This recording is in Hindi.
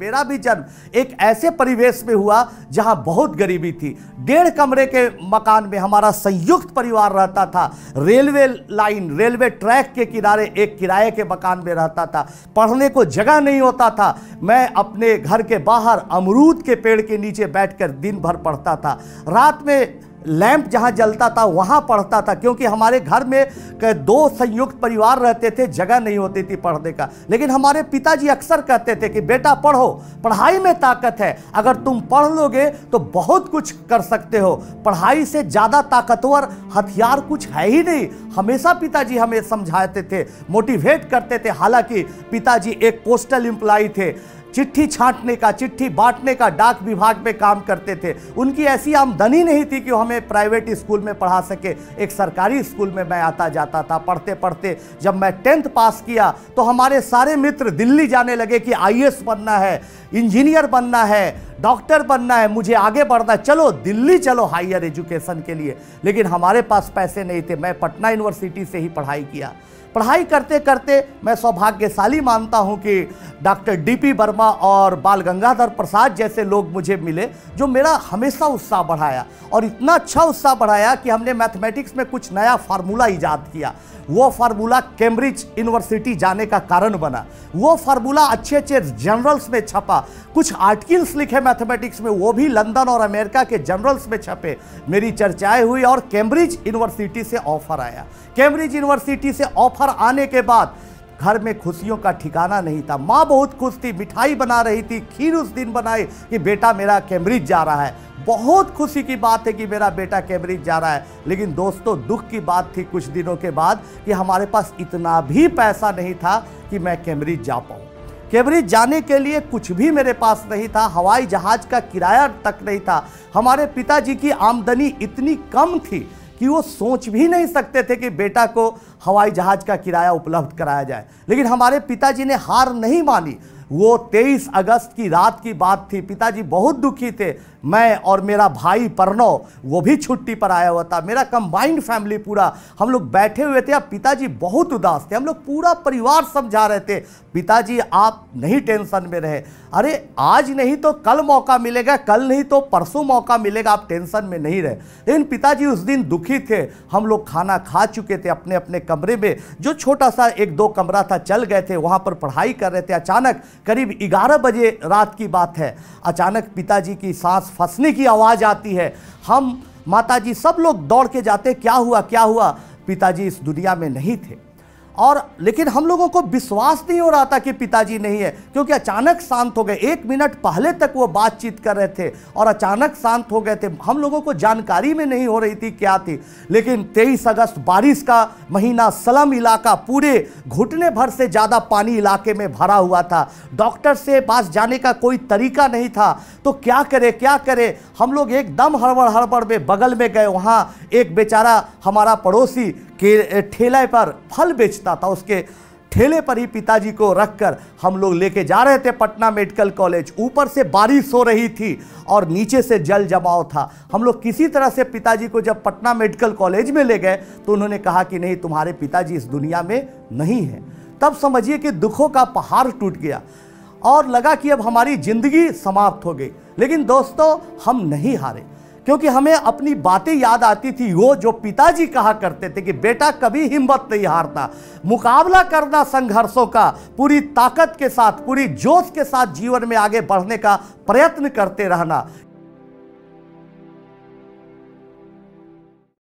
मेरा भी जन्म एक ऐसे परिवेश में हुआ जहाँ बहुत गरीबी थी। डेढ़ कमरे के मकान में हमारा संयुक्त परिवार रहता था। रेलवे लाइन, रेलवे ट्रैक के किनारे एक किराए के मकान में रहता था। पढ़ने को जगह नहीं होता था। मैं अपने घर के बाहर अमरूद के पेड़ के नीचे बैठकर दिन भर पढ़ता था। रात में लैंप जहाँ जलता था, वहाँ पढ़ता था, क्योंकि हमारे घर में दो संयुक्त परिवार रहते थे, जगह नहीं होती थी पढ़ने का। लेकिन हमारे पिताजी अक्सर कहते थे कि, बेटा, पढ़ो, पढ़ाई में ताकत है। अगर तुम पढ़ लोगे तो बहुत कुछ कर सकते हो। पढ़ाई से ज़्यादा ताकतवर हथियार कुछ है ही नहीं। हमेशा पिताजी हमें समझाते थे, मोटिवेट करते थे। हालाँकि पिताजी एक पोस्टल एम्प्लॉय थे। चिट्ठी छांटने का, चिट्ठी बांटने का डाक विभाग में काम करते थे। उनकी ऐसी आमदनी नहीं थी कि हमें प्राइवेट स्कूल में पढ़ा सके। एक सरकारी स्कूल में मैं आता जाता था, पढ़ते पढ़ते जब मैं टेंथ पास किया तो हमारे सारे मित्र दिल्ली जाने लगे कि आई बनना है। इंजीनियर बनना है, डॉक्टर बनना है, मुझे आगे बढ़ना है। चलो, दिल्ली चलो हायर एजुकेशन के लिए। लेकिन हमारे पास पैसे नहीं थे। मैं पटना यूनिवर्सिटी से ही पढ़ाई किया। पढ़ाई करते करते मैं सौभाग्यशाली मानता हूँ कि डॉक्टर डीपी वर्मा और बाल गंगाधर प्रसाद जैसे लोग मुझे मिले, जो मेरा हमेशा उत्साह बढ़ाया और इतना अच्छा उत्साह बढ़ाया कि हमने मैथमेटिक्स में कुछ नया फार्मूला ईजाद किया। वो फार्मूला कैम्ब्रिज यूनिवर्सिटी जाने का कारण बना। वो फार्मूला अच्छे अच्छे जर्नल्स में छपा। कुछ आर्टिकल्स लिखे मैथमेटिक्स में, वो भी लंदन और अमेरिका के जर्नल्स में छपे। मेरी चर्चाएँ हुई और कैम्ब्रिज यूनिवर्सिटी से ऑफ़र आया। कैम्ब्रिज यूनिवर्सिटी से ऑफ़र आने के बाद घर में खुशियों का ठिकाना नहीं था। माँ बहुत खुश थी, मिठाई बना रही थी, खीर उस दिन बनाई कि बेटा मेरा कैम्ब्रिज जा रहा है। बहुत खुशी की बात है कि मेरा बेटा कैम्ब्रिज जा रहा है। लेकिन दोस्तों, दुख की बात थी कुछ दिनों के बाद कि हमारे पास इतना भी पैसा नहीं था कि मैं कैम्ब्रिज जा पाऊँ। कैम्ब्रिज जाने के लिए कुछ भी मेरे पास नहीं था, हवाई जहाज़ का किराया तक नहीं था। हमारे पिताजी की आमदनी इतनी कम थी कि वो सोच भी नहीं सकते थे कि बेटा को हवाई जहाज़ का किराया उपलब्ध कराया जाए। लेकिन हमारे पिताजी ने हार नहीं मानी। वो 23 अगस्त की रात की बात थी। पिताजी बहुत दुखी थे। मैं और मेरा भाई परनव वो भी छुट्टी पर आया हुआ था। मेरा कंबाइंड फैमिली पूरा। हम लोग बैठे हुए थे। अब पिताजी बहुत उदास थे। हम लोग पूरा परिवार समझा रहे थे। पिताजी, आप नहीं टेंशन में रहे। अरे, आज नहीं तो कल मौका मिलेगा। कल नहीं तो परसों मौका मिलेगा। आप टेंशन में नहीं रहे। लेकिन पिताजी उस दिन दुखी थे। हम लोग खाना खा चुके थे अपने अपने कमरे में। जो छोटा सा एक दो कमरा था, चल गए थे। वहाँ पर पढ़ाई कर रहे थे। अचानक करीब ग्यारह बजे रात की बात है। अचानक पिताजी की सांस फंसने की आवाज़ आती है। हम, माताजी, सब लोग दौड़ के जाते, क्या हुआ क्या हुआ? पिताजी इस दुनिया में नहीं थे। और लेकिन हम लोगों को विश्वास नहीं हो रहा था कि पिताजी नहीं है, क्योंकि अचानक शांत हो गए। एक मिनट पहले तक वो बातचीत कर रहे थे और अचानक शांत हो गए थे। हम लोगों को जानकारी में नहीं हो रही थी क्या थी। लेकिन 23 अगस्त बारिश का महीना सलम इलाका पूरे घुटने भर से ज़्यादा पानी इलाके में भरा हुआ था। डॉक्टर से पास जाने का कोई तरीका नहीं था। तो क्या करे क्या करे? हम लोग एकदम हड़बड़ हड़बड़ में बगल में गए। वहाँ एक बेचारा हमारा पड़ोसी के ठेले पर फल बेचता था। उसके ठेले पर ही पिताजी को रखकर हम लोग लेके जा रहे थे पटना मेडिकल कॉलेज। ऊपर से बारिश हो रही थी और नीचे से जल जमाव था। हम लोग किसी तरह से पिताजी को जब पटना मेडिकल कॉलेज में ले गए तो उन्होंने कहा कि नहीं, तुम्हारे पिताजी इस दुनिया में नहीं है। तब समझिए कि दुखों का पहाड़ टूट गया और लगा कि अब हमारी ज़िंदगी समाप्त हो गई। लेकिन दोस्तों, हम नहीं हारे। क्योंकि हमें अपनी बातें याद आती थी, वो जो पिताजी कहा करते थे कि, बेटा, कभी हिम्मत नहीं हारता। मुकाबला करना संघर्षों का, पूरी ताकत के साथ, पूरी जोश के साथ जीवन में आगे बढ़ने का प्रयत्न करते रहना।